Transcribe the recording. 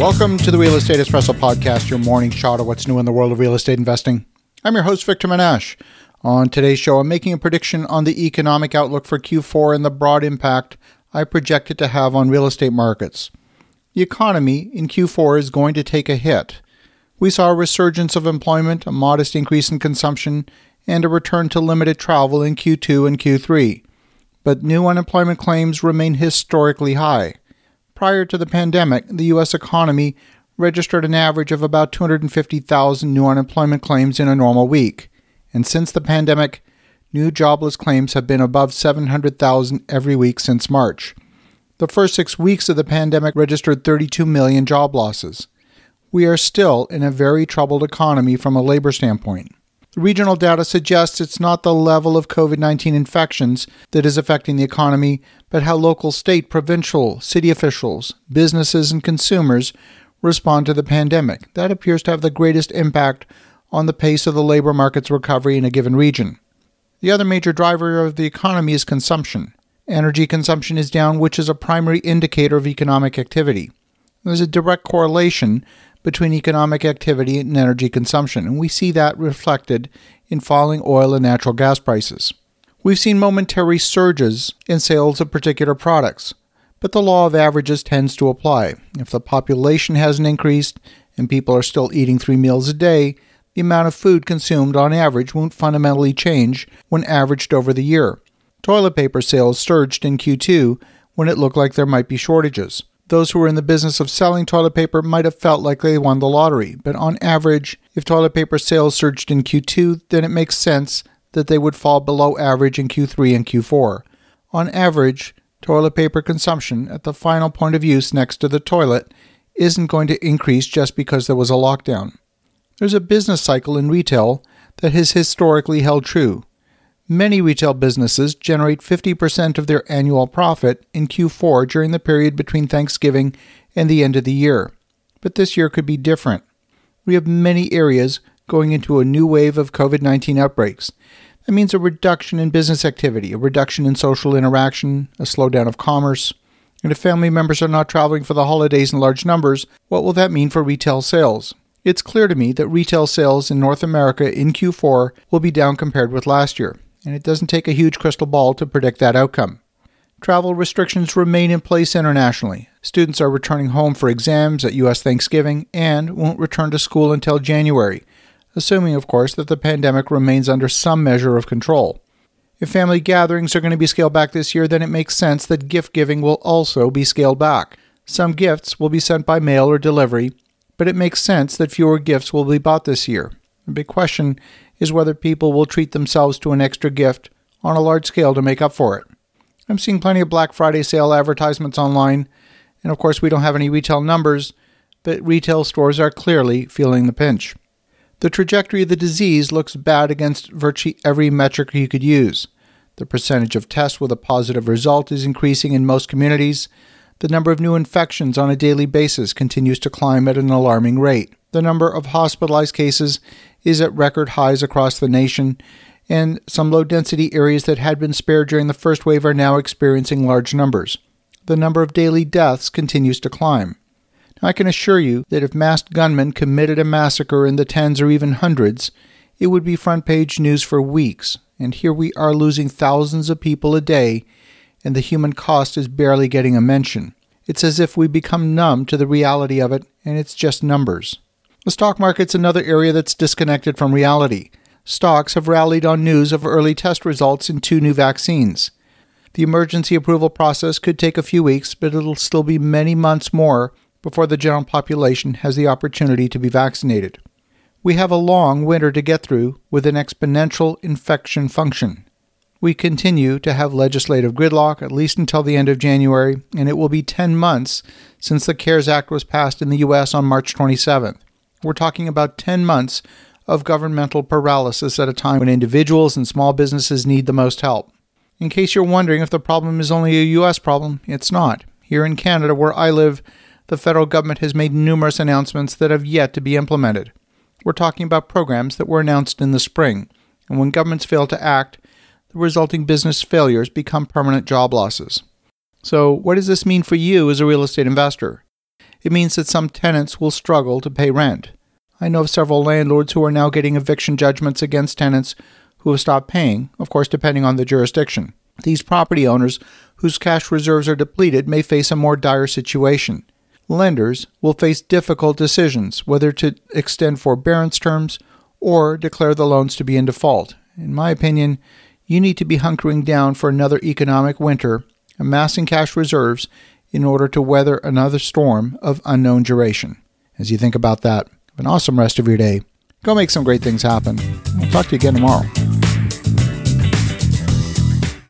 Welcome to the Real Estate Espresso Podcast, your morning shot of what's new in the world of real estate investing. I'm your host, Victor Menasce. On today's show, I'm making a prediction on the economic outlook for Q4 and the broad impact I project it to have on real estate markets. The economy in Q4 is going to take a hit. We saw a resurgence of employment, a modest increase in consumption, and a return to limited travel in Q2 and Q3. But new unemployment claims remain historically high. Prior to the pandemic, the U.S. economy registered an average of about 250,000 new unemployment claims in a normal week. And since the pandemic, new jobless claims have been above 700,000 every week since March. The first six weeks of the pandemic registered 32 million job losses. We are still in a very troubled economy from a labor standpoint. The regional data suggests it's not the level of COVID 19 infections that is affecting the economy, but how local, state, provincial, city officials, businesses, and consumers respond to the pandemic. That appears to have the greatest impact on the pace of the labor market's recovery in a given region. The other major driver of the economy is consumption. Energy consumption is down, which is a primary indicator of economic activity. There's a direct correlation between economic activity and energy consumption, and we see that reflected in falling oil and natural gas prices. We've seen momentary surges in sales of particular products, but the law of averages tends to apply. If the population hasn't increased and people are still eating three meals a day, the amount of food consumed on average won't fundamentally change when averaged over the year. Toilet paper sales surged in Q2 when it looked like there might be shortages. Those who were in the business of selling toilet paper might have felt like they won the lottery, but on average, if toilet paper sales surged in Q2, then it makes sense that they would fall below average in Q3 and Q4. On average, toilet paper consumption at the final point of use next to the toilet isn't going to increase just because there was a lockdown. There's a business cycle in retail that has historically held true. Many retail businesses generate 50% of their annual profit in Q4 during the period between Thanksgiving and the end of the year. But this year could be different. We have many areas going into a new wave of COVID 19 outbreaks. That means a reduction in business activity, a reduction in social interaction, a slowdown of commerce. And if family members are not traveling for the holidays in large numbers, what will that mean for retail sales? It's clear to me that retail sales in North America in Q4 will be down compared with last year and it doesn't take a huge crystal ball to predict that outcome. Travel restrictions remain in place internationally. Students are returning home for exams at U.S. Thanksgiving and won't return to school until January, assuming, of course, that the pandemic remains under some measure of control. If family gatherings are going to be scaled back this year, then it makes sense that gift giving will also be scaled back. Some gifts will be sent by mail or delivery, but it makes sense that fewer gifts will be bought this year. The big question is whether people will treat themselves to an extra gift on a large scale to make up for it. I'm seeing plenty of Black Friday sale advertisements online, and of course, we don't have any retail numbers, but retail stores are clearly feeling the pinch. The trajectory of the disease looks bad against virtually every metric you could use. The percentage of tests with a positive result is increasing in most communities. The number of new infections on a daily basis continues to climb at an alarming rate. The number of hospitalized cases is at record highs across the nation, and some low density areas that had been spared during the first wave are now experiencing large numbers. The number of daily deaths continues to climb. Now, I can assure you that if masked gunmen committed a massacre in the tens or even hundreds, it would be front page news for weeks, and here we are losing thousands of people a day, and the human cost is barely getting a mention. It's as if we become numb to the reality of it, and it's just numbers. The stock market's another area that's disconnected from reality. Stocks have rallied on news of early test results in two new vaccines. The emergency approval process could take a few weeks, but it'll still be many months more before the general population has the opportunity to be vaccinated. We have a long winter to get through with an exponential infection function. We continue to have legislative gridlock at least until the end of January, and it will be 10 months since the CARES Act was passed in the U.S. on March 27th. We're talking about 10 months of governmental paralysis at a time when individuals and small businesses need the most help. In case you're wondering if the problem is only a U.S. problem, it's not. Here in Canada, where I live, the federal government has made numerous announcements that have yet to be implemented. We're talking about programs that were announced in the spring, and when governments fail to act, the resulting business failures become permanent job losses. So, what does this mean for you as a real estate investor? It means that some tenants will struggle to pay rent. I know of several landlords who are now getting eviction judgments against tenants who have stopped paying, of course, depending on the jurisdiction. These property owners whose cash reserves are depleted may face a more dire situation. Lenders will face difficult decisions whether to extend forbearance terms or declare the loans to be in default. In my opinion, you need to be hunkering down for another economic winter, amassing cash reserves in order to weather another storm of unknown duration. As you think about that, have an awesome rest of your day. Go make some great things happen. We'll talk to you again tomorrow.